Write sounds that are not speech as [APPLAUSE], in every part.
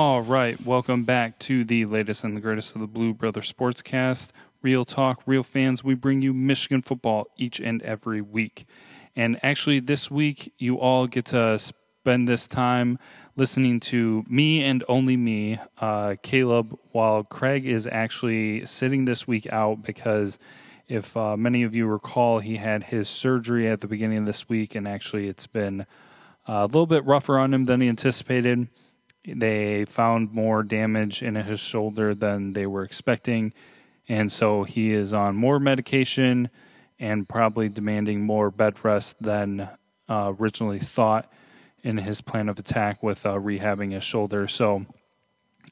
All right, welcome back to the latest and the greatest of the Blue Brother Sportscast. Real talk, real fans. We bring you Michigan football each and every week. And actually, this week, you all get to spend this time listening to me and only me, uh, Caleb, while Craig is actually sitting this week out because if uh, many of you recall, he had his surgery at the beginning of this week, and actually, it's been a little bit rougher on him than he anticipated. They found more damage in his shoulder than they were expecting, and so he is on more medication and probably demanding more bed rest than uh, originally thought in his plan of attack with uh, rehabbing his shoulder. So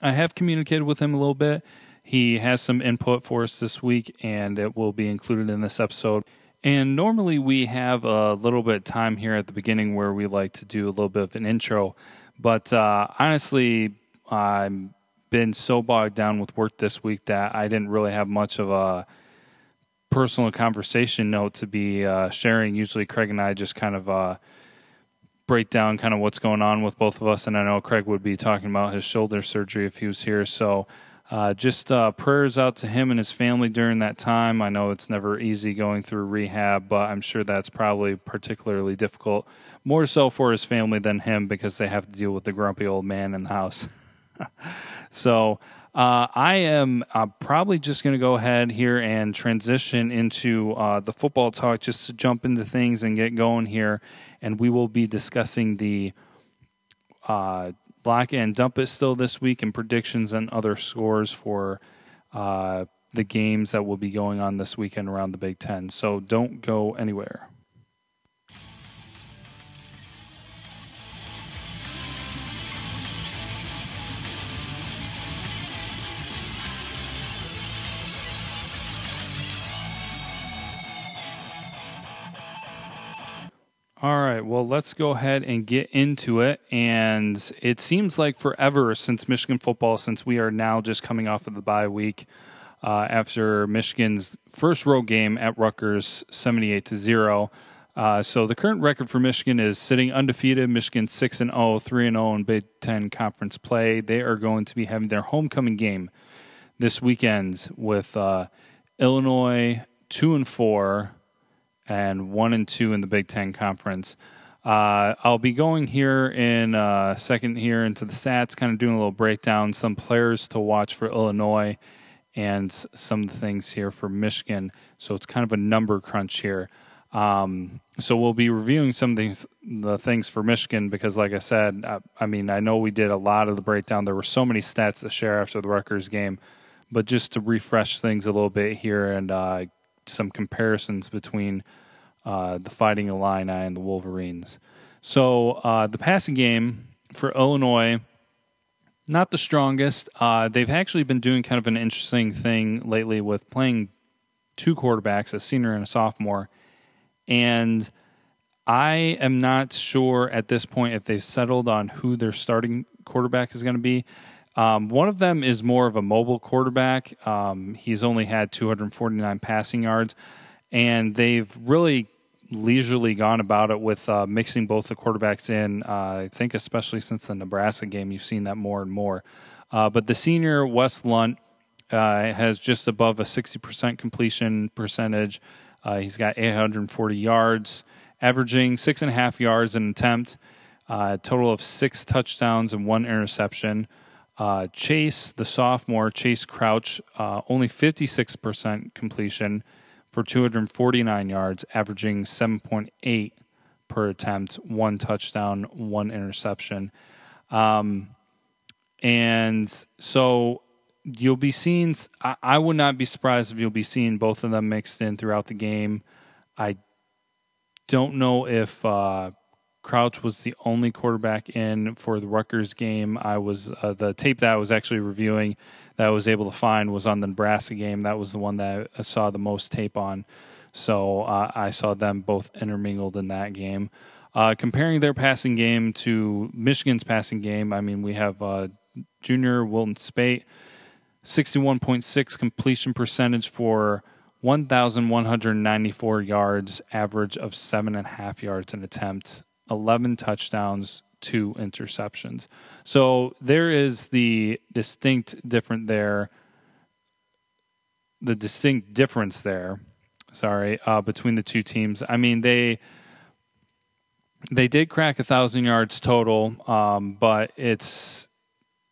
I have communicated with him a little bit. He has some input for us this week, and it will be included in this episode. And normally we have a little bit of time here at the beginning where we like to do a little bit of an intro. But uh, honestly, I've been so bogged down with work this week that I didn't really have much of a personal conversation note to be uh, sharing. Usually, Craig and I just kind of uh, break down kind of what's going on with both of us. And I know Craig would be talking about his shoulder surgery if he was here. So, uh, just uh, prayers out to him and his family during that time. I know it's never easy going through rehab, but I'm sure that's probably particularly difficult more so for his family than him because they have to deal with the grumpy old man in the house. [LAUGHS] so uh, I am uh, probably just going to go ahead here and transition into uh, the football talk just to jump into things and get going here. And we will be discussing the block and dump it still this week and predictions and other scores for uh, the games that will be going on this weekend around the Big Ten. So don't go anywhere. All right, well, let's go ahead and get into it. And it seems like forever since Michigan football, since we are now just coming off of the bye week uh, after Michigan's first road game at Rutgers, seventy-eight to zero. Uh, so the current record for Michigan is sitting undefeated. Michigan six and 0, 3 and zero in Big Ten conference play. They are going to be having their homecoming game this weekend with uh, Illinois two and four and one and two in the Big Ten Conference. Uh, I'll be going here in a uh, second here into the stats, kind of doing a little breakdown, some players to watch for Illinois, and some things here for Michigan. So it's kind of a number crunch here. Um, so we'll be reviewing some of these the things for Michigan because, like I said, I, I, mean I know we did a lot of the breakdown. There were so many stats to share after the Rutgers game, but just to refresh things a little bit here and uh, some comparisons between uh, the Fighting Illini and the Wolverines. So uh, the passing game for Illinois, not the strongest. Uh, they've actually been doing kind of an interesting thing lately with playing two quarterbacks, a senior and a sophomore. And I am not sure at this point if they've settled on who their starting quarterback is going to be. Um, one of them is more of a mobile quarterback. Um, he's only had 249 passing yards, and they've really leisurely gone about it with uh, mixing both the quarterbacks in. Uh, I think, especially since the Nebraska game, you've seen that more and more. Uh, but the senior, Wes Lunt, uh, has just above a 60% completion percentage. Uh, he's got 840 yards, averaging six and a half yards an attempt, a total of six touchdowns and one interception. Uh, Chayce, the sophomore, Chayce Crouch, uh, only 56% completion for 249 yards, averaging 7.8 per attempt, one touchdown, one interception. Um, and so you'll be seeing, I, I would not be surprised if you'll be seeing both of them mixed in throughout the game. I don't know if uh, Crouch was the only quarterback in for the Rutgers game. I was uh, the tape that I was actually reviewing that I was able to find was on the Nebraska game. That was the one that I saw the most tape on. So uh, I saw them both intermingled in that game. Uh, comparing their passing game to Michigan's passing game, I mean, we have uh, junior Wilton Speight, 61.6 completion percentage for 1,194 yards, average of seven and a half yards an attempt. 11 touchdowns, two interceptions. So there is the distinct different there, the distinct difference there. Sorry, uh, between the two teams. I mean they they did crack a thousand yards total, um, but it's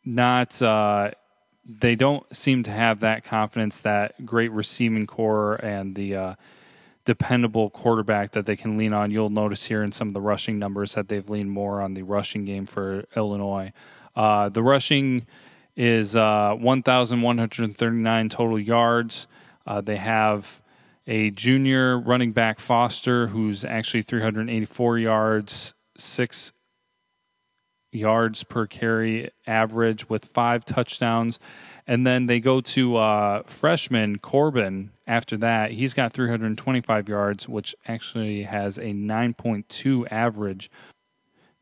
not. Uh, they don't seem to have that confidence, that great receiving core, and the uh, dependable quarterback that they can lean on. You'll notice here in some of the rushing numbers that they've leaned more on the rushing game for Illinois. Uh, the rushing is uh, 1,139 total yards. Uh, they have a junior running back Foster, who's actually 384 yards, six yards per carry average with five touchdowns. And then they go to uh, freshman Corbin after that. He's got 325 yards, which actually has a 9.2 average.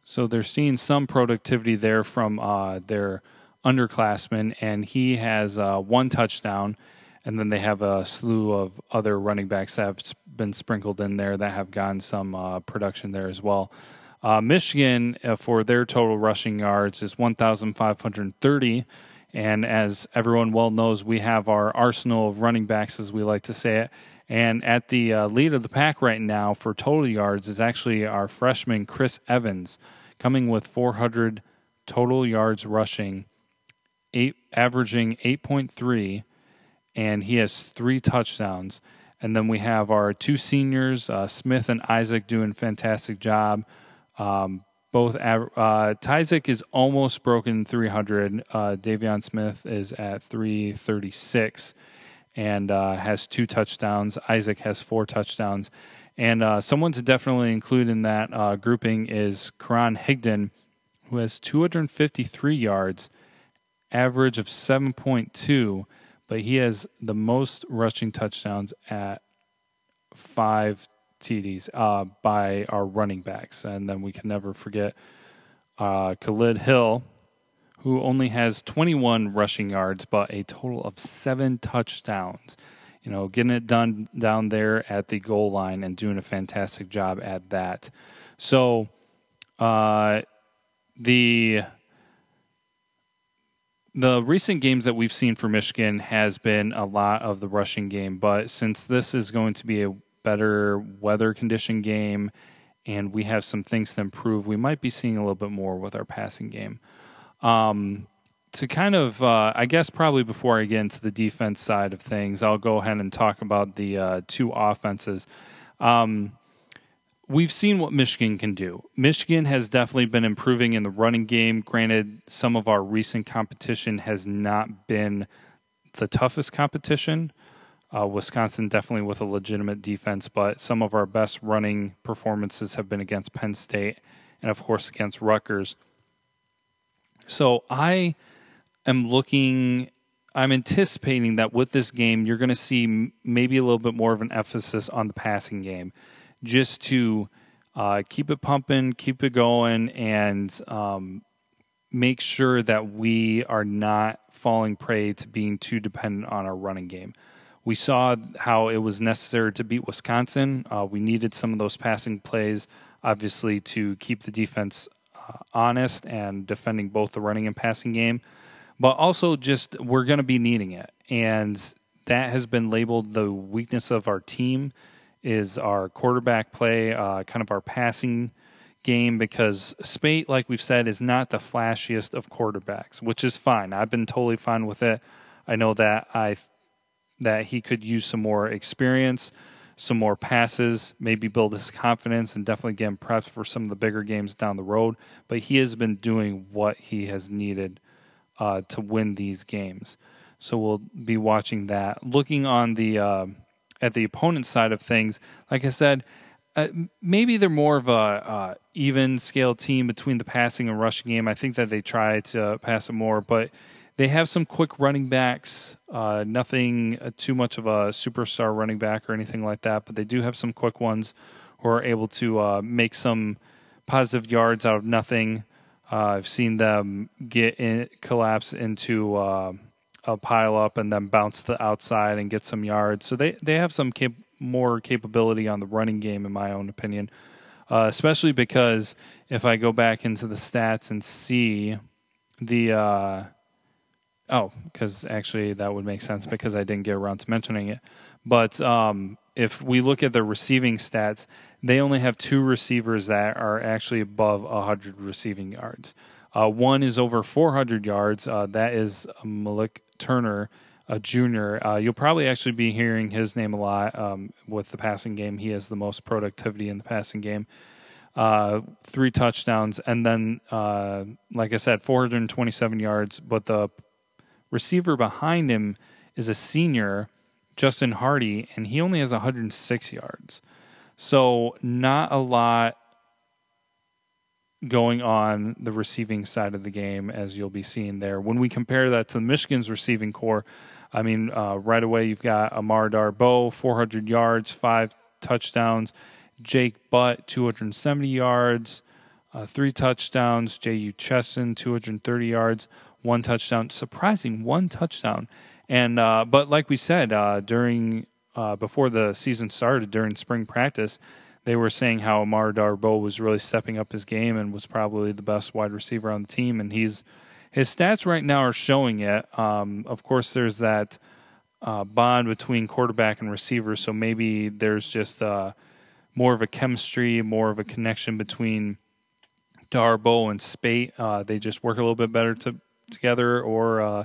So they're seeing some productivity there from uh, their underclassmen, and he has uh, one touchdown and then they have a slew of other running backs that have been sprinkled in there that have gotten some uh, production there as well. Uh, Michigan, uh, for their total rushing yards, is 1,530. And as everyone well knows, we have our arsenal of running backs, as we like to say it. And at the uh, lead of the pack right now for total yards is actually our freshman Chris Evans, coming with 400 total yards rushing, eight, averaging 8.3 and he has three touchdowns. And then we have our two seniors, uh, Smith and Isaac, doing fantastic job. Um, both uh, Isaac is almost broken 300. Uh, De'Veon Smith is at 336 and uh, has two touchdowns. Isaac has four touchdowns. And uh, someone to definitely include in that uh, grouping is Karan Higdon, who has 253 yards, average of 7.2 but he has the most rushing touchdowns at five TDs uh, by our running backs. And then we can never forget uh, Khalid Hill, who only has 21 rushing yards, but a total of seven touchdowns. You know, getting it done down there at the goal line and doing a fantastic job at that. So, uh, the the recent games that we've seen for Michigan has been a lot of the rushing game, but since this is going to be a better weather condition game and we have some things to improve, we might be seeing a little bit more with our passing game. Um, to kind of, uh, I guess, probably before I get into the defense side of things, I'll go ahead and talk about the uh, two offenses. Um, we've seen what Michigan can do. Michigan has definitely been improving in the running game. Granted, some of our recent competition has not been the toughest competition. Uh, Wisconsin definitely with a legitimate defense, but some of our best running performances have been against Penn State and, of course, against Rutgers. So I am looking, I'm anticipating that with this game, you're going to see maybe a little bit more of an emphasis on the passing game just to uh, keep it pumping, keep it going, and um, make sure that we are not falling prey to being too dependent on our running game. We saw how it was necessary to beat Wisconsin. Uh, we needed some of those passing plays, obviously, to keep the defense uh, honest and defending both the running and passing game. But also, just we're going to be needing it. And that has been labeled the weakness of our team is our quarterback play, uh, kind of our passing game, because Speight, like we've said, is not the flashiest of quarterbacks, which is fine. I've been totally fine with it. I know that I that he could use some more experience, some more passes, maybe build his confidence, and definitely get him prepped for some of the bigger games down the road. But he has been doing what he has needed uh, to win these games. So we'll be watching that. Looking on the uh, at the opponent side of things, like I said, uh, maybe they're more of a uh, even scale team between the passing and rushing game. I think that they try to pass it more, but they have some quick running backs. Uh, nothing uh, too much of a superstar running back or anything like that, but they do have some quick ones who are able to uh, make some positive yards out of nothing. Uh, I've seen them get in, collapse into a pile up and then bounce the outside and get some yards. So they they have some cap- more capability on the running game, in my own opinion. uh, especially because if I go back into the stats and see the. Oh, because actually that would make sense because I didn't get around to mentioning it. But um, if we look at the receiving stats, they only have two receivers that are actually above 100 receiving yards. Uh, one is over 400 yards. Uh, that is Malik Turner, a junior. Uh, you'll probably actually be hearing his name a lot um, with the passing game. He has the most productivity in the passing game. Uh, three touchdowns, and then, uh, like I said, 427 yards. But the receiver behind him is a senior, Justin Hardee, and he only has 106 yards. So, not a lot going on the receiving side of the game, as you'll be seeing there. When we compare that to Michigan's receiving core, I mean, uh, right away you've got Amara Darboh, 400 yards, five touchdowns. Jake Butt, 270 yards, uh, three touchdowns. Jehu Chesson, 230 yards, one touchdown. Surprising, one touchdown. And uh, but like we said uh, during uh, before the season started during spring practice, they were saying how Amara Darboh was really stepping up his game and was probably the best wide receiver on the team. And he's his stats right now are showing it. Um, of course, there's that uh, bond between quarterback and receiver, so maybe there's just uh, more of a chemistry, more of a connection between Darboh and Speight. Uh, they just work a little bit better to, together, or uh,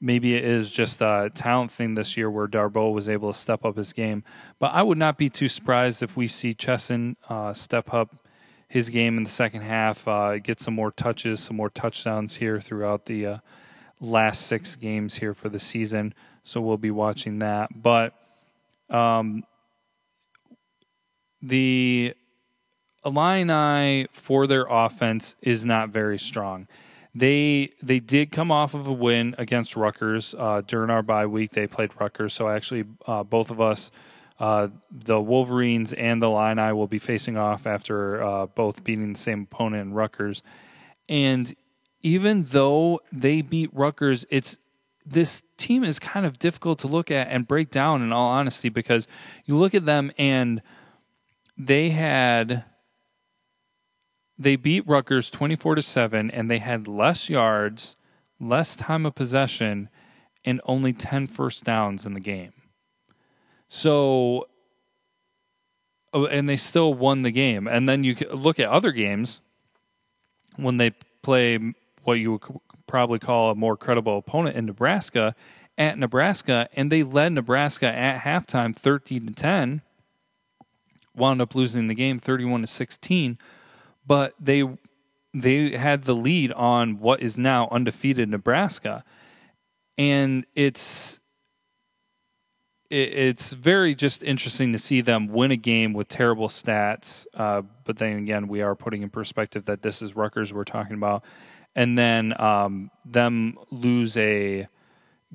maybe it is just a talent thing this year where Darboh was able to step up his game. But I would not be too surprised if we see Chesson uh, step up his game in the second half, uh, get some more touches, some more touchdowns here throughout the uh, last six games here for the season. So we'll be watching that. But um, the Illini for their offense is not very strong. They they did come off of a win against Rutgers uh, during our bye week. They played Rutgers, so actually uh, both of us, uh, the Wolverines and the Illini, will be facing off after uh, both beating the same opponent in Rutgers. And even though they beat Rutgers, it's this team is kind of difficult to look at and break down. In all honesty, because you look at them and they had they beat Rutgers 24 to 7 and they had less yards, less time of possession and only 10 first downs in the game. So oh, and they still won the game. And then you look at other games when they play what you would probably call a more credible opponent in Nebraska at Nebraska and they led Nebraska at halftime 13 to 10 wound up losing the game 31 to 16 but they they had the lead on what is now undefeated Nebraska, and it's it's very just interesting to see them win a game with terrible stats. Uh, but then again, we are putting in perspective that this is Rutgers we're talking about, and then um, them lose a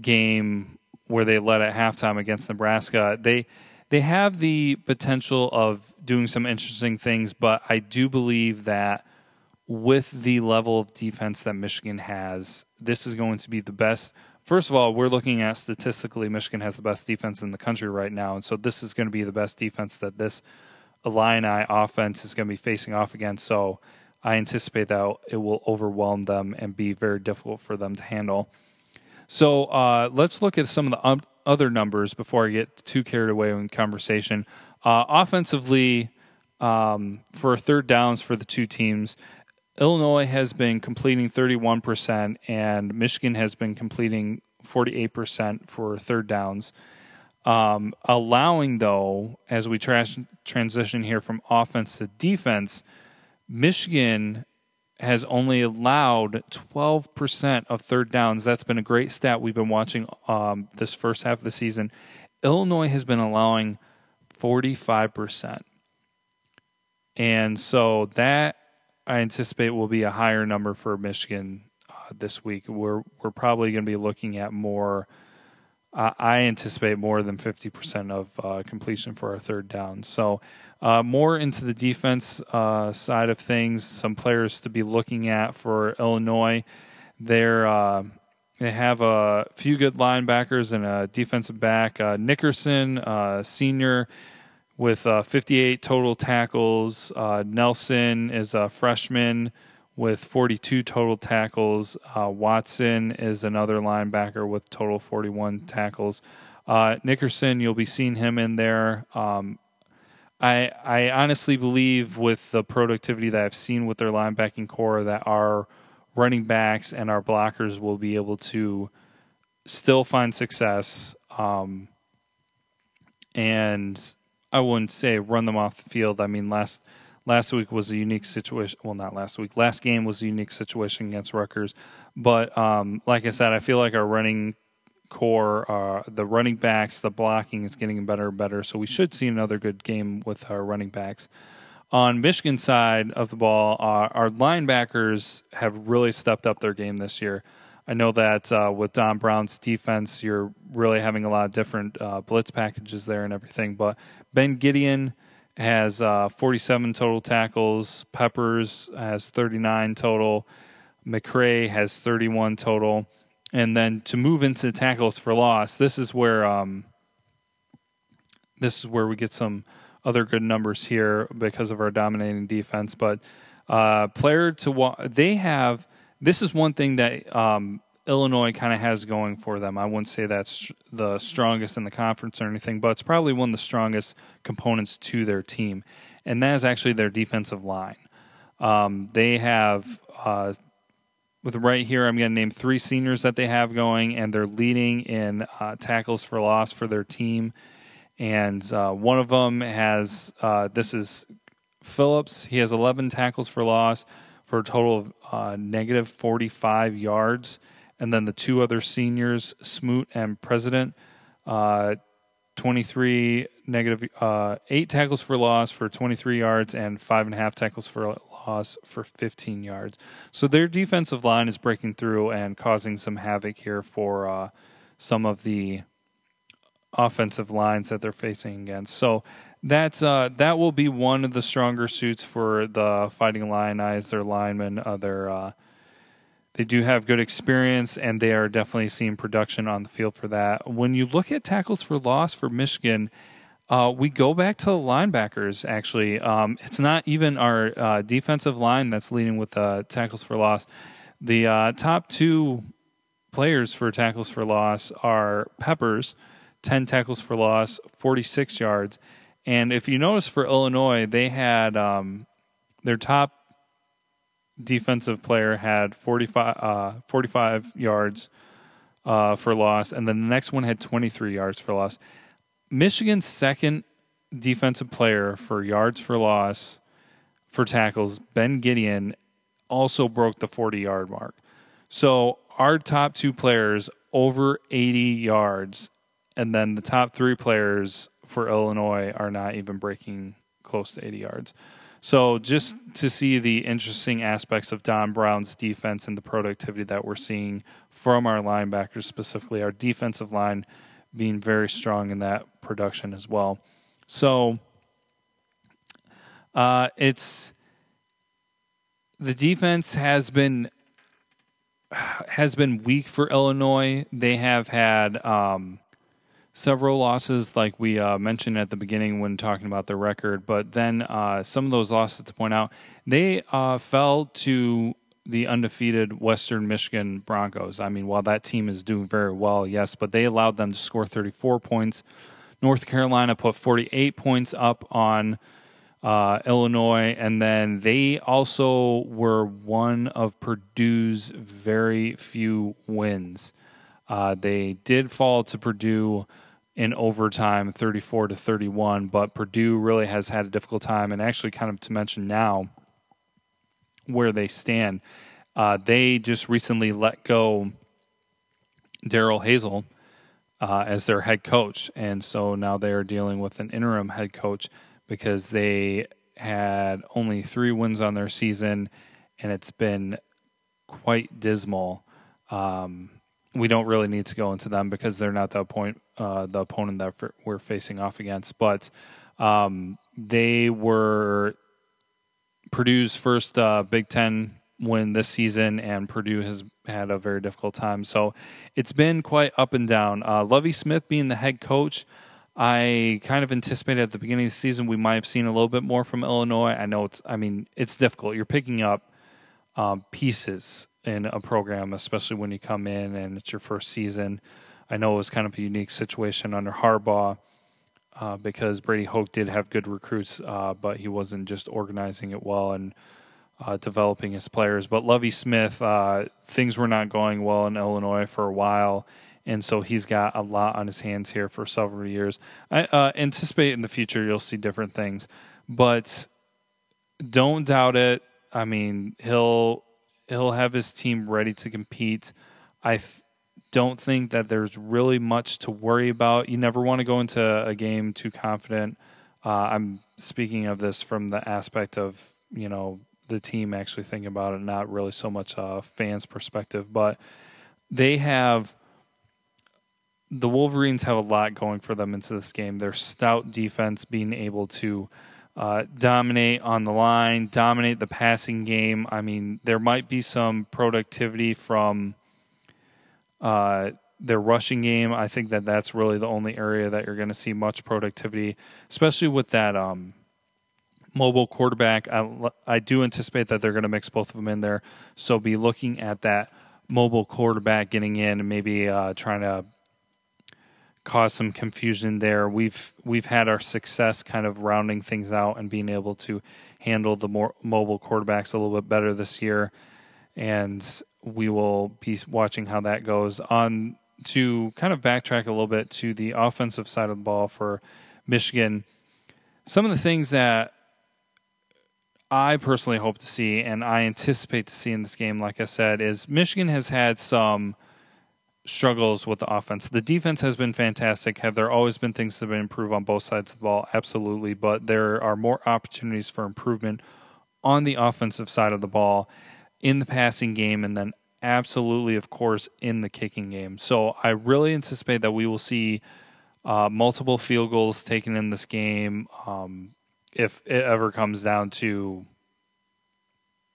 game where they led at halftime against Nebraska. They they have the potential of doing some interesting things, but I do believe that with the level of defense that Michigan has, this is going to be the best. First of all, we're looking at statistically, Michigan has the best defense in the country right now, and so this is going to be the best defense that this Illini offense is going to be facing off against. So I anticipate that it will overwhelm them and be very difficult for them to handle. So uh, let's look at some of the other numbers before I get too carried away in conversation. Uh, offensively, um, for third downs for the two teams, Illinois has been completing 31%, and Michigan has been completing 48% for third downs. Um, allowing, though, as we tra- transition here from offense to defense, Michigan has only allowed 12% of third downs. That's been a great stat we've been watching um, this first half of the season. Illinois has been allowing 45%. And so that I anticipate will be a higher number for Michigan uh, this week. We're we're probably going to be looking at more I anticipate more than 50% of uh, completion for our third down. So, uh, more into the defense uh, side of things, some players to be looking at for Illinois. They're, uh, they have a few good linebackers and a defensive back. Uh, Nickerson, uh, senior, with uh, 58 total tackles. Nelson is a freshman with 42 total tackles. Uh, Watson is another linebacker with total 41 tackles. Uh, Nickerson, you'll be seeing him in there. Um, I I honestly believe with the productivity that I've seen with their linebacking core that our running backs and our blockers will be able to still find success. Um, and I wouldn't say run them off the field. I mean, last last week was a unique situation. Well, not last week. Last game was a unique situation against Rutgers. But um, like I said, I feel like our running core, uh, the running backs, the blocking is getting better and better. So we should see another good game with our running backs. On Michigan side of the ball, uh, our linebackers have really stepped up their game this year. I know that uh, with Don Brown's defense, you're really having a lot of different uh, blitz packages there and everything. But Ben Gedeon has uh, 47 total tackles. Peppers has 39 total. McCray has 31 total. And then to move into tackles for loss, this is where um, this is where we get some other good numbers here because of our dominating defense. But uh, player to wa- they have this is one thing that um, Illinois kind of has going for them. I wouldn't say that's the strongest in the conference or anything, but it's probably one of the strongest components to their team, and that is actually their defensive line. Um, they have. Uh, with right here, I'm going to name three seniors that they have going, and they're leading in uh, tackles for loss for their team. And uh, one of them has uh, this is Phillips. He has 11 tackles for loss for a total of uh, negative 45 yards. And then the two other seniors, Smoot and President, uh, 23 negative, uh, eight tackles for loss for 23 yards and five and a half tackles for loss for 15 yards. So their defensive line is breaking through and causing some havoc here for uh, some of the offensive lines that they're facing against. So that's uh, that will be one of the stronger suits for the Fighting Illini. Their linemen, uh, their uh, they do have good experience, and they are definitely seeing production on the field for that. When you look at tackles for loss for Michigan, uh, we go back to the linebackers. Actually, um, it's not even our uh, defensive line that's leading with uh, tackles for loss. The uh, top two players for tackles for loss are Peppers, ten tackles for loss, forty-six yards, and if you notice for Illinois, they had um, their top defensive player had 45, uh, 45 yards uh, for loss, and then the next one had 23 yards for loss. Michigan's second defensive player for yards for loss for tackles, Ben Gedeon, also broke the 40 yard mark. So our top two players over 80 yards, and then the top three players for Illinois are not even breaking close to 80 yards. So just to see the interesting aspects of Don Brown's defense and the productivity that we're seeing from our linebackers, specifically our defensive line being very strong in that production as well. So uh, it's the defense has been has been weak for Illinois. They have had um, several losses, like we uh, mentioned at the beginning when talking about the record. But then uh, some of those losses, to point out, they uh, fell to the undefeated Western Michigan Broncos. I mean, while that team is doing very well, yes, but they allowed them to score 34 points. North Carolina put 48 points up on uh, Illinois, and then they also were one of Purdue's very few wins. Uh, they did fall to Purdue in overtime, 34 to 31, but Purdue really has had a difficult time. And actually, kind of to mention now where they stand, uh, they just recently let go Darrell Hazell uh, as their head coach, and so now they are dealing with an interim head coach because they had only three wins on their season, and it's been quite dismal. Um, we don't really need to go into them because they're not the point uh, the opponent that we're facing off against. But um, they were Purdue's first uh, Big Ten win this season, and Purdue has had a very difficult time. So it's been quite up and down. Uh, Lovie Smith being the head coach. I kind of anticipated at the beginning of the season we might have seen a little bit more from Illinois. I know it's, I mean, it's difficult. You're picking up um, pieces in a program, especially when you come in and it's your first season. I know it was kind of a unique situation under Harbaugh uh, because Brady Hoke did have good recruits, uh, but he wasn't just organizing it well and uh, developing his players. But Lovie Smith, uh, things were not going well in Illinois for a while. And so he's got a lot on his hands here for several years. I uh, anticipate in the future you'll see different things, but don't doubt it. I mean, he'll he'll have his team ready to compete. I th- don't think that there's really much to worry about. You never want to go into a game too confident. Uh, I'm speaking of this from the aspect of you know the team actually thinking about it, not really so much a fans' perspective, but they have the Wolverines have a lot going for them into this game. Their stout defense being able to uh, dominate on the line, dominate the passing game. I mean, there might be some productivity from uh, their rushing game. I think that that's really the only area that you're going to see much productivity, especially with that um, mobile quarterback. I, I do anticipate that they're going to mix both of them in there. So be looking at that mobile quarterback getting in and maybe uh, trying to cause some confusion there. We've we've had our success kind of rounding things out and being able to handle the more mobile quarterbacks a little bit better this year, and we will be watching how that goes. On to kind of backtrack a little bit to the offensive side of the ball for Michigan, some of the things that I personally hope to see and I anticipate to see in this game, like I said, is Michigan has had some struggles with the offense. The defense has been fantastic. Have there always been things that have been improved on both sides of the ball? Absolutely. But there are more opportunities for improvement on the offensive side of the ball in the passing game and then absolutely, of course, in the kicking game. So I really anticipate that we will see uh, multiple field goals taken in this game um, if it ever comes down to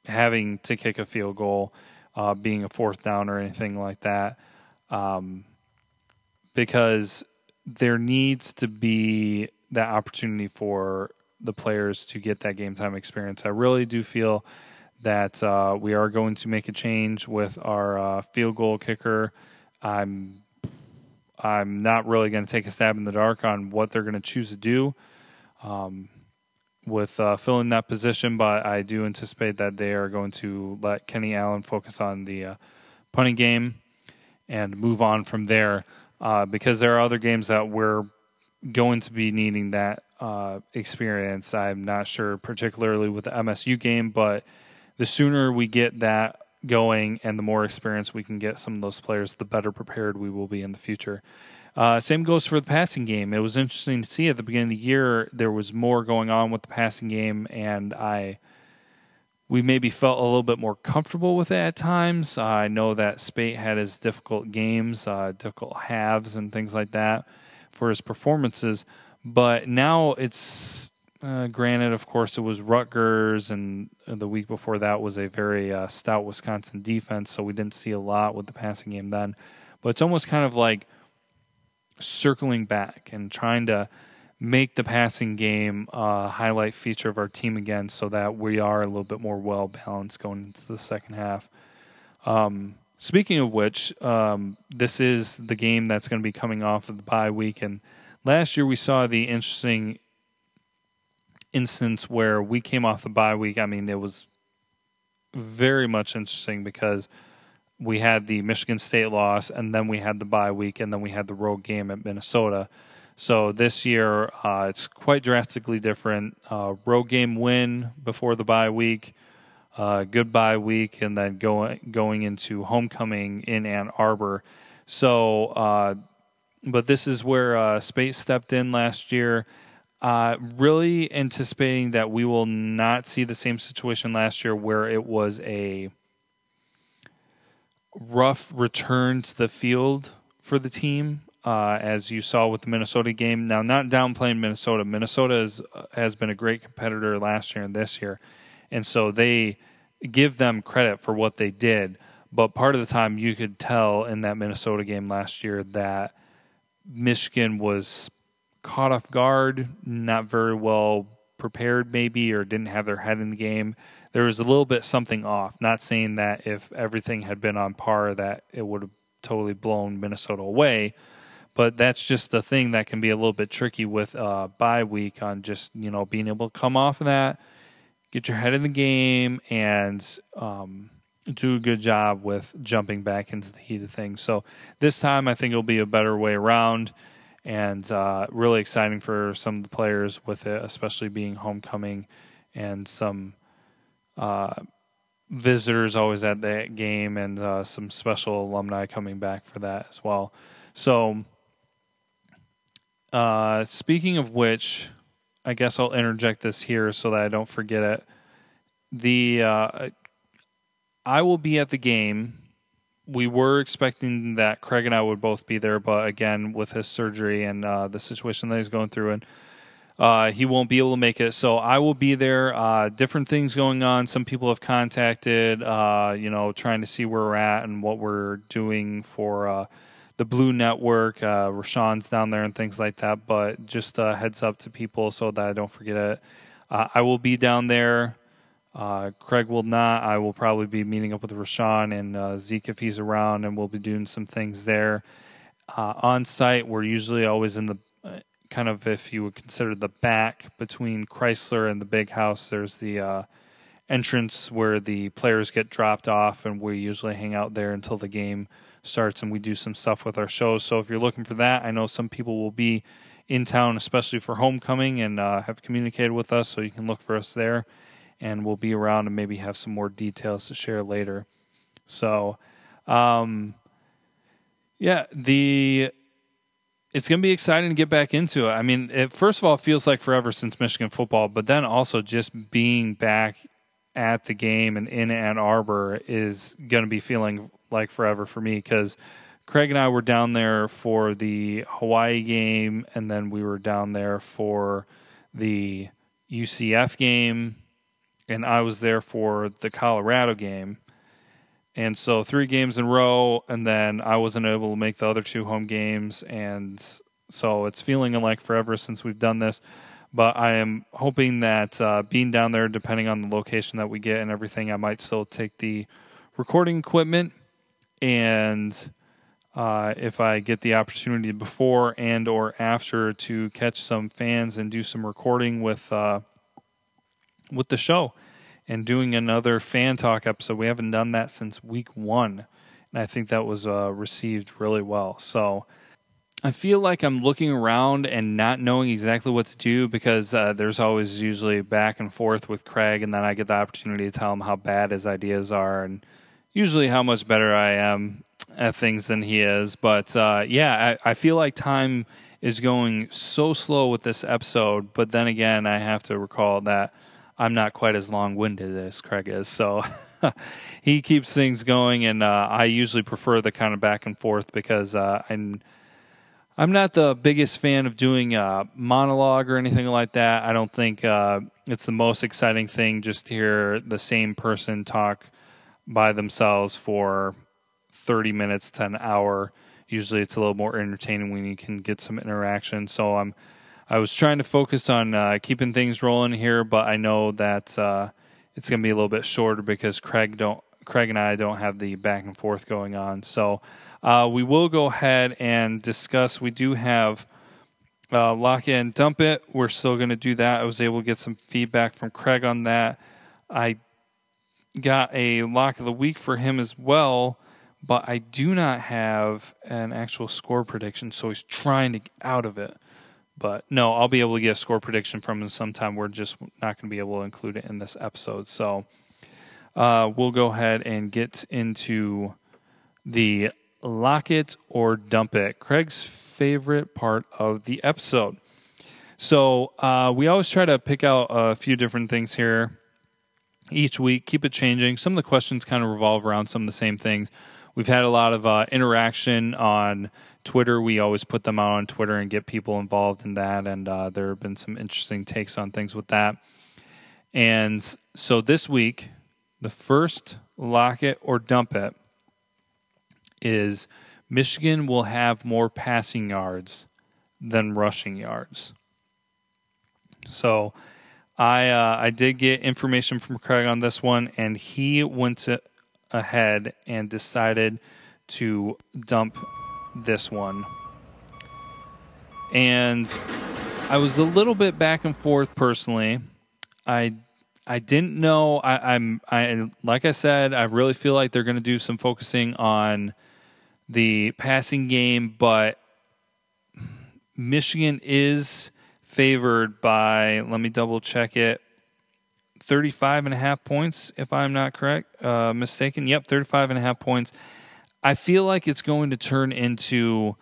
having to kick a field goal, uh, being a fourth down or anything like that um, because there needs to be that opportunity for the players to get that game time experience. I really do feel that uh, we are going to make a change with our uh, field goal kicker. I'm I'm not really going to take a stab in the dark on what they're going to choose to do um, with uh, filling that position, but I do anticipate that they are going to let Kenny Allen focus on the uh, punting game and move on from there uh, because there are other games that we're going to be needing that uh, experience. I'm not sure, particularly with the MSU game, but the sooner we get that going and the more experience we can get some of those players, the better prepared we will be in the future. Uh, same goes for the passing game. It was interesting to see at the beginning of the year there was more going on with the passing game, and I we maybe felt a little bit more comfortable with it at times. Uh, I know that Speight had his difficult games, uh, difficult halves, and things like that for his performances. But now it's uh, granted, of course, it was Rutgers, and the week before that was a very uh, stout Wisconsin defense, so we didn't see a lot with the passing game then. But it's almost kind of like circling back and trying to make the passing game a highlight feature of our team again so that we are a little bit more well balanced going into the second half. Um, speaking of which, um, this is the game that's going to be coming off of the bye week. And last year we saw the interesting instance where we came off the bye week. I mean, it was very much interesting because we had the Michigan State loss, and then we had the bye week, and then we had the road game at Minnesota. So this year, uh, it's quite drastically different. Uh, road game win before the bye week, uh, good bye week, and then going going into homecoming in Ann Arbor. So, uh, but this is where uh, Speight stepped in last year. Uh, really anticipating that we will not see the same situation last year where it was a rough return to the field for the team uh, as you saw with the Minnesota game. Now, not downplaying Minnesota. Minnesota is, has been a great competitor last year and this year, and so they give them credit for what they did. But part of the time, you could tell in that Minnesota game last year that Michigan was caught off guard, not very well prepared, maybe, or didn't have their head in the game. There was a little bit something off. Not saying that if everything had been on par, that it would have totally blown Minnesota away. But that's just the thing that can be a little bit tricky with uh, bye week on just you know being able to come off of that, get your head in the game, and um, do a good job with jumping back into the heat of things. So this time, I think it'll be a better way around, and uh, really exciting for some of the players with it, especially being homecoming and some uh, visitors always at that game, and uh, some special alumni coming back for that as well. So, uh, speaking of which, I guess I'll interject this here so that I don't forget it. The uh, I will be at the game. We were expecting that Craig and I would both be there, but again, with his surgery and uh, the situation that he's going through, and uh, he won't be able to make it. So I will be there. Uh, different things going on. Some people have contacted, uh, you know, trying to see where we're at and what we're doing for uh, the Blue Network. Uh, Rashawn's down there and things like that. But just a heads up to people so that I don't forget it. I will be down there. Uh, Craig will not. I will probably be meeting up with Rashawn and uh, Zeke if he's around, and we'll be doing some things there. Uh, on site, we're usually always in the uh, kind of, if you would consider the back between Chrysler and the big house, there's the uh, entrance where the players get dropped off, and we usually hang out there until the game starts and we do some stuff with our shows. So if you're looking for that, I know some people will be in town, especially for homecoming, and uh, have communicated with us, so you can look for us there and we'll be around and maybe have some more details to share later. So, um, yeah, the it's going to be exciting to get back into it. I mean, it, first of all, it feels like forever since Michigan football, but then also just being back at the game and in Ann Arbor is going to be feeling like forever for me because Craig and I were down there for the Hawaii game, and then we were down there for the UCF game and I was there for the Colorado game. And so three games in a row, and then I wasn't able to make the other two home games, and so it's feeling like forever since we've done this. But I am hoping that uh, being down there, depending on the location that we get and everything, I might still take the recording equipment, and uh, if I get the opportunity before and or after to catch some fans and do some recording with. Uh, with the show and doing another fan talk episode. We haven't done that since week one, and I think that was uh, received really well. So I feel like I'm looking around and not knowing exactly what to do because uh, there's always usually back and forth with Craig, and then I get the opportunity to tell him how bad his ideas are and usually how much better I am at things than he is. But uh, yeah, I, I feel like time is going so slow with this episode, but then again, I have to recall that I'm not quite as long winded as Craig is. So [LAUGHS] he keeps things going, and uh, I usually prefer the kind of back and forth because uh, I'm. I'm not the biggest fan of doing a monologue or anything like that. I don't think uh, it's the most exciting thing just to hear the same person talk by themselves for 30 minutes to an hour. Usually it's a little more entertaining when you can get some interaction. So I'm I was trying to focus on uh, keeping things rolling here, but I know that uh, it's going to be a little bit shorter because Craig don't Craig and I don't have the back and forth going on. So uh, we will go ahead and discuss. We do have uh, lock in, dump it. We're still going to do that. I was able to get some feedback from Craig on that. I got a lock of the week for him as well, but I do not have an actual score prediction. So he's trying to get out of it. But no, I'll be able to get a score prediction from him sometime. We're just not going to be able to include it in this episode. So uh, we'll go ahead and get into the lock it or dump it. Craig's favorite part of the episode. So uh, we always try to pick out a few different things here each week, keep it changing. Some of the questions kind of revolve around some of the same things. We've had a lot of uh, interaction on Twitter, we always put them out on Twitter and get people involved in that. And uh, there have been some interesting takes on things with that. And so this week, the first lock it or dump it is Michigan will have more passing yards than rushing yards. So I uh, I did get information from Craig on this one, and he went ahead and decided to dump this one. And I was a little bit back and forth personally. I I didn't know. I, I'm I like I said. I really feel like they're going to do some focusing on the passing game, but Michigan is favored by. Let me double check it. 35 and a half points, if I'm not correct, uh, mistaken. Yep, 35 and a half points. I feel like it's going to turn into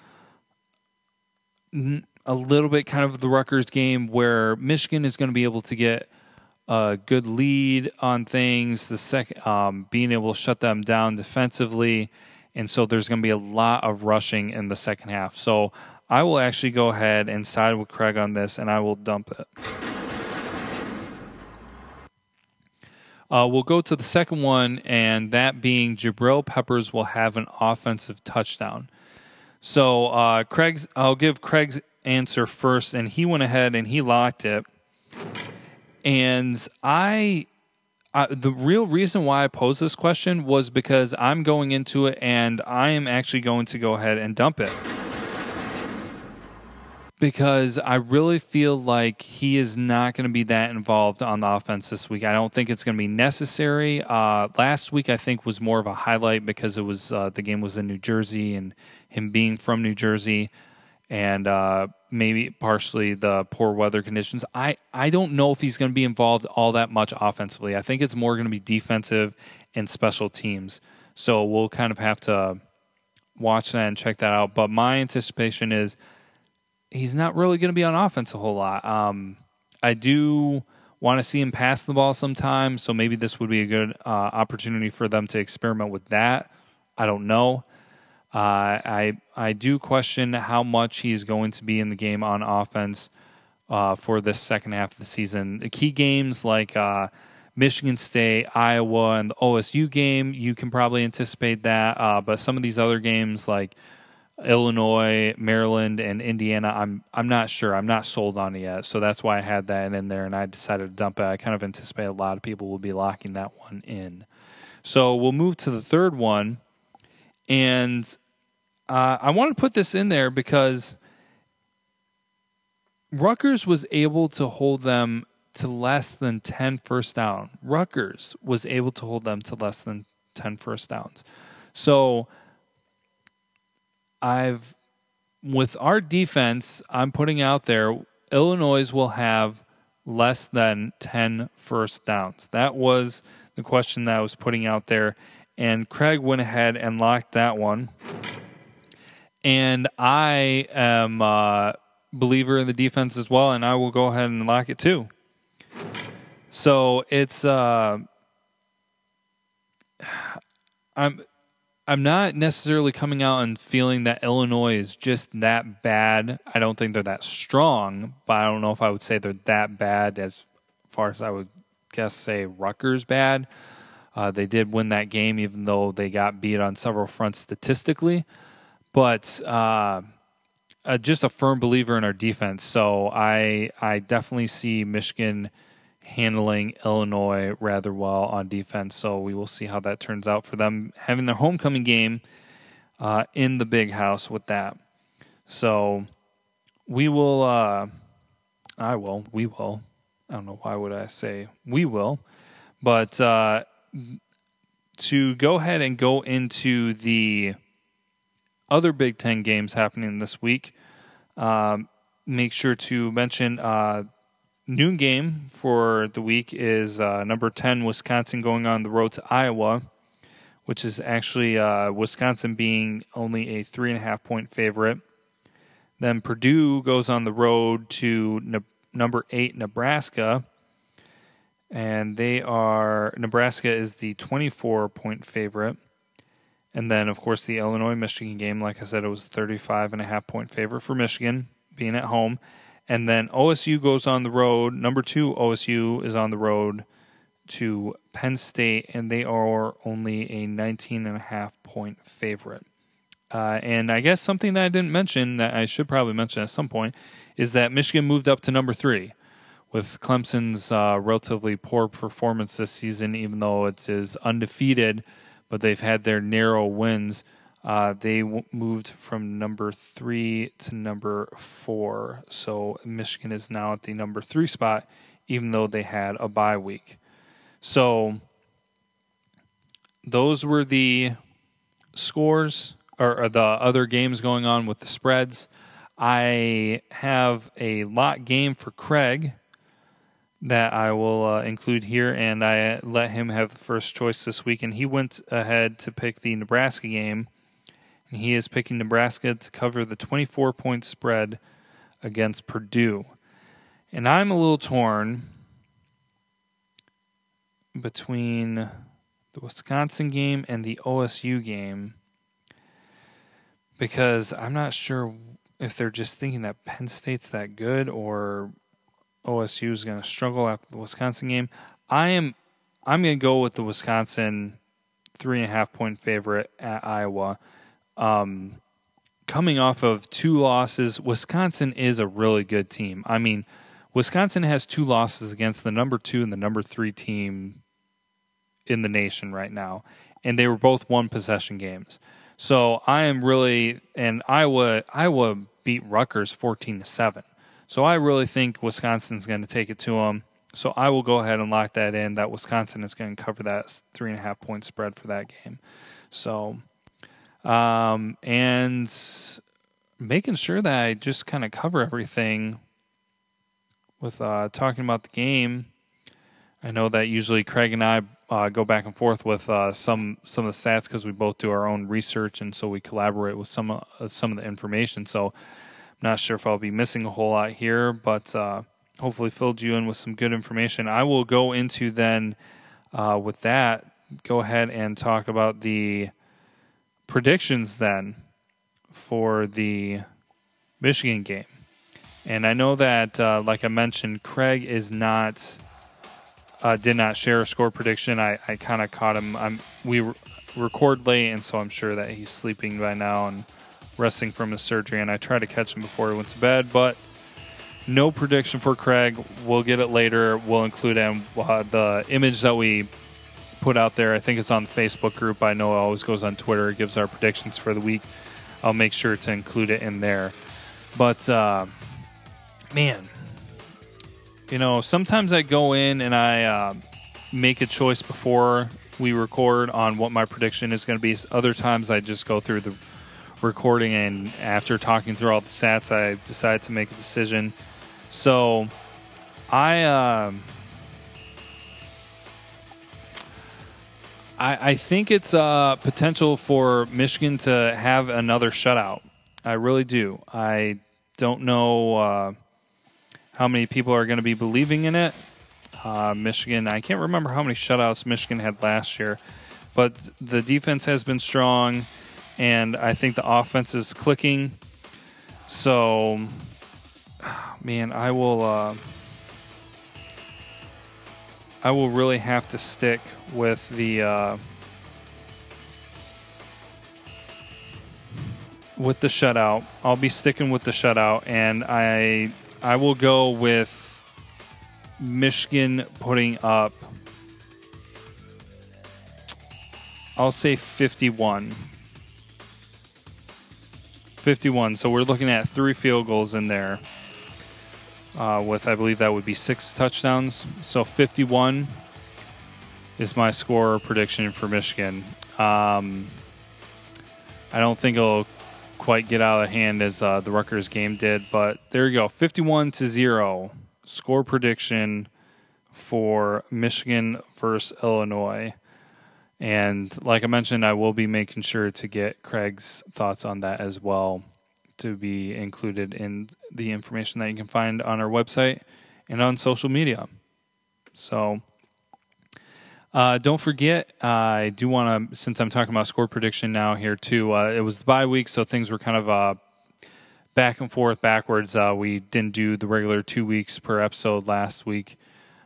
a little bit kind of the Rutgers game where Michigan is going to be able to get a good lead on things, the second um, being able to shut them down defensively, and so there's going to be a lot of rushing in the second half. So I will actually go ahead and side with Craig on this, and I will dump it. Uh, we'll go to the second one, and that being Jabril Peppers will have an offensive touchdown. So uh, Craig's, I'll give Craig's answer first, and he went ahead and he locked it. And I, I, the real reason why I posed this question was because I'm going into it and I am actually going to go ahead and dump it. Because I really feel like he is not going to be that involved on the offense this week. I don't think it's going to be necessary. Uh, last week, I think, was more of a highlight because it was uh, the game was in New Jersey and him being from New Jersey and uh, maybe partially the poor weather conditions. I, I don't know if he's going to be involved all that much offensively. I think it's more going to be defensive and special teams. So we'll kind of have to watch that and check that out. But my anticipation is he's not really going to be on offense a whole lot. Um, I do want to see him pass the ball sometime, so maybe this would be a good uh, opportunity for them to experiment with that. I don't know. Uh, I I do question how much he's going to be in the game on offense uh, for this second half of the season. The key games like uh, Michigan State, Iowa, and the OSU game, you can probably anticipate that. Uh, but some of these other games like Illinois, Maryland, and Indiana, I'm I'm not sure. I'm not sold on it yet. So that's why I had that in there, and I decided to dump it. I kind of anticipate a lot of people will be locking that one in. So we'll move to the third one, and uh, I want to put this in there because Rutgers was able to hold them to less than 10 first down. Rutgers was able to hold them to less than 10 first downs. So I've with our defense, I'm putting out there Illinois will have less than 10 first downs. That was the question that I was putting out there and Craig went ahead and locked that one and I am a believer in the defense as well, and I will go ahead and lock it too. So it's uh, [SIGHS] I'm I'm not necessarily coming out and feeling that Illinois is just that bad. I don't think they're that strong, but I don't know if I would say they're that bad as far as I would guess say Rutgers bad. Uh, they did win that game, even though they got beat on several fronts statistically but uh, uh, just a firm believer in our defense. So I I definitely see Michigan handling Illinois rather well on defense. So we will see how that turns out for them having their homecoming game uh, in the big house with that. So we will. Uh, I will. We will. I don't know why would I say we will, but uh, to go ahead and go into the other Big Ten games happening this week. Um, make sure to mention uh, noon game for the week is uh, number 10 Wisconsin going on the road to Iowa, which is actually uh, Wisconsin being only a three and a half point favorite. Then Purdue goes on the road to ne- number eight Nebraska, and they are Nebraska is the 24 point favorite. And then, of course, the Illinois Michigan game. Like I said, it was 35 and a half point favor for Michigan being at home. And then OSU goes on the road. Number two, OSU is on the road to Penn State, and they are only a 19 and a half point favorite. Uh, and I guess something that I didn't mention that I should probably mention at some point is that Michigan moved up to number three with Clemson's uh, relatively poor performance this season, even though it is undefeated, but they've had their narrow wins. Uh, they w- moved from number three to number four. So Michigan is now at the number three spot, even though they had a bye week. So those were the scores or, or the other games going on with the spreads. I have a lot game for Craig that I will uh, include here, and I let him have the first choice this week. And he went ahead to pick the Nebraska game, and he is picking Nebraska to cover the 24 point spread against Purdue. And I'm a little torn between the Wisconsin game and the OSU game because I'm not sure if they're just thinking that Penn State's that good or OSU is going to struggle after the Wisconsin game. I am I'm going to go with the Wisconsin three and a half point favorite at Iowa. Um, coming off of two losses, Wisconsin is a really good team. I mean, Wisconsin has two losses against the number two and the number three team in the nation right now, and they were both one possession games. So I am really and Iowa Iowa beat Rutgers fourteen to seven. So I really think Wisconsin's going to take it to them. So I will go ahead and lock that in. That Wisconsin is going to cover that three and a half point spread for that game. So, um, and making sure that I just kind of cover everything with uh, talking about the game. I know that usually Craig and I uh, go back and forth with uh, some some of the stats because we both do our own research, and so we collaborate with some uh, some of the information. So not sure if I'll be missing a whole lot here, but uh, hopefully filled you in with some good information. I will go into then uh, with that. Go ahead and talk about the predictions then for the Michigan game. And I know that, uh, like I mentioned, Craig is not uh, did not share a score prediction. I, I kind of caught him. I'm we record late, and so I'm sure that he's sleeping by now and resting from his surgery, and I tried to catch him before he went to bed, but no prediction for Craig. We'll get it later. We'll include him. Uh, the image that we put out there, I think it's on the Facebook group. I know it always goes on Twitter. It gives our predictions for the week. I'll make sure to include it in there. But, uh, man, you know, sometimes I go in and I uh, make a choice before we record on what my prediction is going to be. Other times I just go through the recording, and after talking through all the stats, I decided to make a decision. So I. Uh, I, I think it's uh, potential for Michigan to have another shutout. I really do. I don't know uh, how many people are going to be believing in it. Uh, Michigan, I can't remember how many shutouts Michigan had last year, but the defense has been strong and I think the offense is clicking. So, man, I will. Uh, I will really have to stick with the uh, with the shutout. I'll be sticking with the shutout, and I I will go with Michigan putting up. I'll say fifty-one. 51. So we're looking at three field goals in there. Uh, with I believe that would be six touchdowns. So 51 is my score prediction for Michigan. Um, I don't think it'll quite get out of hand as uh, the Rutgers game did, but there you go, 51 to zero score prediction for Michigan versus Illinois. And like I mentioned, I will be making sure to get Craig's thoughts on that as well to be included in the information that you can find on our website and on social media. So uh, don't forget, uh, I do want to, since I'm talking about score prediction now here too, uh, it was the bye week, so things were kind of uh, back and forth, backwards. Uh, we didn't do the regular two weeks per episode last week.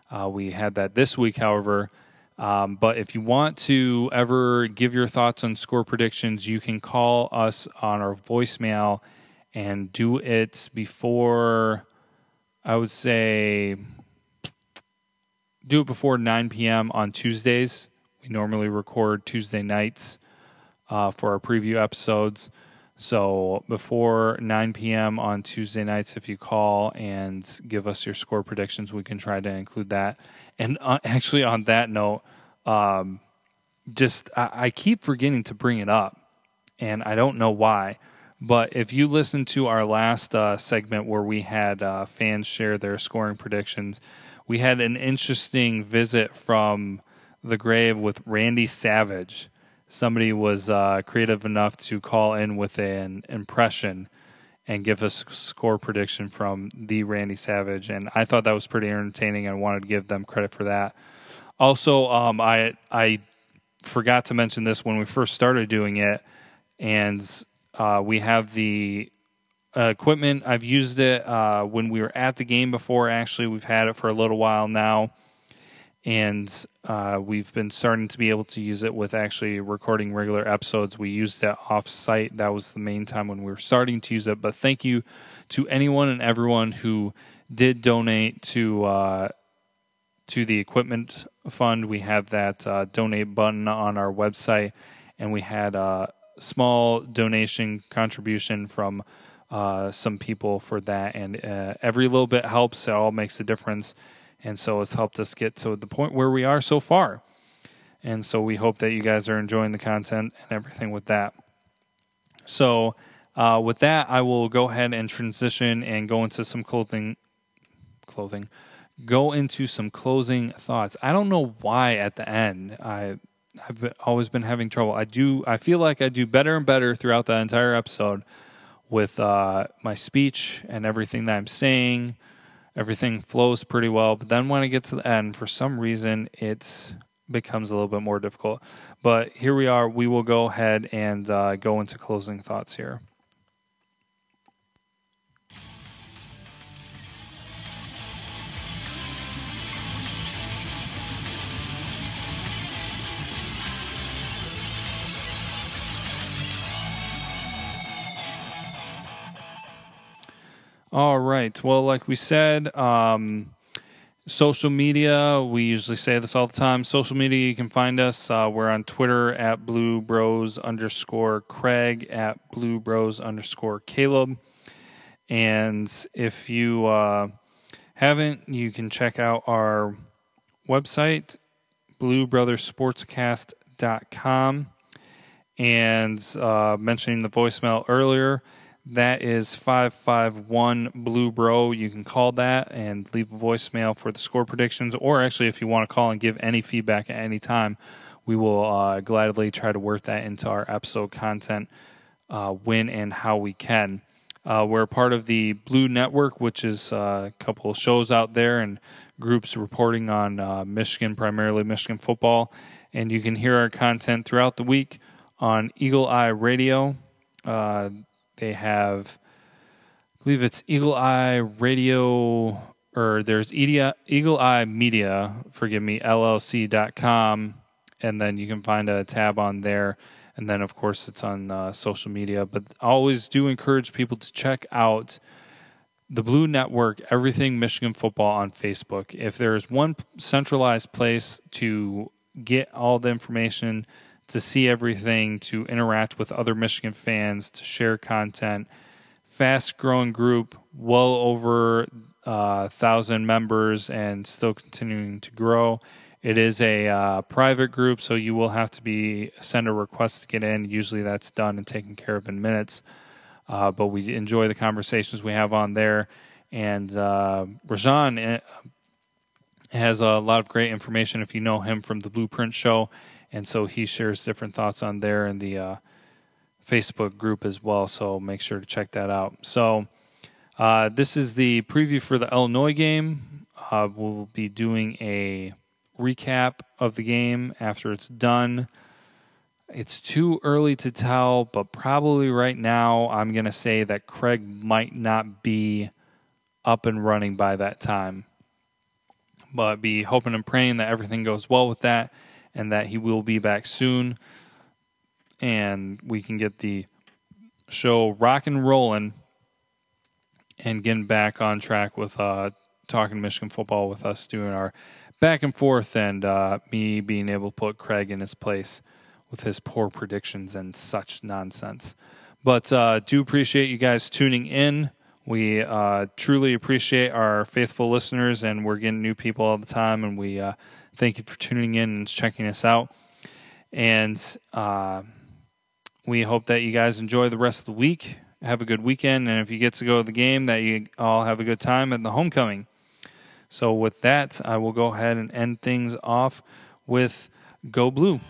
Uh, we had that this week, however. Um, but if you want to ever give your thoughts on score predictions, you can call us on our voicemail and do it before, I would say, do it before 9 p.m. on Tuesdays. We normally record Tuesday nights uh, for our preview episodes. So before 9 p.m. on Tuesday nights, if you call and give us your score predictions, we can try to include that. And uh, [LAUGHS] actually, on that note, um, just I, I keep forgetting to bring it up, and I don't know why. But if you listen to our last uh, segment where we had uh, fans share their scoring predictions, we had an interesting visit from the grave with Randy Savage. Somebody was uh, creative enough to call in with an impression and give a score prediction from the Randy Savage, and I thought that was pretty entertaining. and wanted to give them credit for that. Also, um, I I forgot to mention this when we first started doing it, and uh, we have the uh, equipment. I've used it uh, when we were at the game before. Actually, we've had it for a little while now, and uh, we've been starting to be able to use it with actually recording regular episodes. We used it off site. That was the main time when we were starting to use it. But thank you to anyone and everyone who did donate to uh, to the equipment fund. We have that uh, donate button on our website, and we had a small donation contribution from uh, some people for that. And uh, every little bit helps, it all makes a difference. And so it's helped us get to the point where we are so far. And so we hope that you guys are enjoying the content and everything with that. So, uh, with that, I will go ahead and transition and go into some clothing, clothing, go into some closing thoughts. I don't know why at the end I I've always been having trouble. I do I feel like I do better and better throughout the entire episode with uh, my speech and everything that I'm saying. Everything flows pretty well, but then when I get to the end, for some reason, it becomes a little bit more difficult. But here we are. We will go ahead and uh, go into closing thoughts here. All right. Well, like we said, um, social media, we usually say this all the time. Social media, you can find us. Uh, we're on Twitter at Blue Bros underscore Craig, at Blue Bros underscore Caleb. And if you uh, haven't, you can check out our website, bluebrothersportscast.com. And uh, mentioning the voicemail earlier, that is 551 Blue Bro. You can call that and leave a voicemail for the score predictions, or actually, if you want to call and give any feedback at any time, we will uh, gladly try to work that into our episode content uh, when and how we can. Uh, we're part of the Blue Network, which is uh, a couple shows out there and groups reporting on uh, Michigan, primarily Michigan football. And you can hear our content throughout the week on Eagle Eye Radio. They have, I believe it's Eagle Eye Radio, or there's Eagle Eye Media, forgive me, LLC.com. And then you can find a tab on there. And then, of course, it's on uh, social media. But I always do encourage people to check out the Blue Network, everything Michigan football on Facebook. If there's one centralized place to get all the information, to see everything, to interact with other Michigan fans, to share content. Fast growing group, well over a uh, thousand members and still continuing to grow. It is a uh, private group, so you will have to be send a request to get in. Usually, that's done and taken care of in minutes. Uh, but we enjoy the conversations we have on there. And uh, Rajan eh, has a lot of great information if you know him from the Blueprint Show and so he shares different thoughts on there in the uh, Facebook group as well. So make sure to check that out. So uh, this is the preview for the Illinois game. Uh, we'll be doing a recap of the game after it's done. It's too early to tell, but probably right now I'm going to say that Craig might not be up and running by that time. But be hoping and praying that everything goes well with that and that he will be back soon, and we can get the show rock and rolling and getting back on track with uh, talking Michigan football with us doing our back and forth and uh, me being able to put Craig in his place with his poor predictions and such nonsense. But uh, do appreciate you guys tuning in. We uh, truly appreciate our faithful listeners, and we're getting new people all the time. And we uh, thank you for tuning in and checking us out. And uh, we hope that you guys enjoy the rest of the week. Have a good weekend, and if you get to go to the game, that you all have a good time at the homecoming. So, with that, I will go ahead and end things off with Go Blue.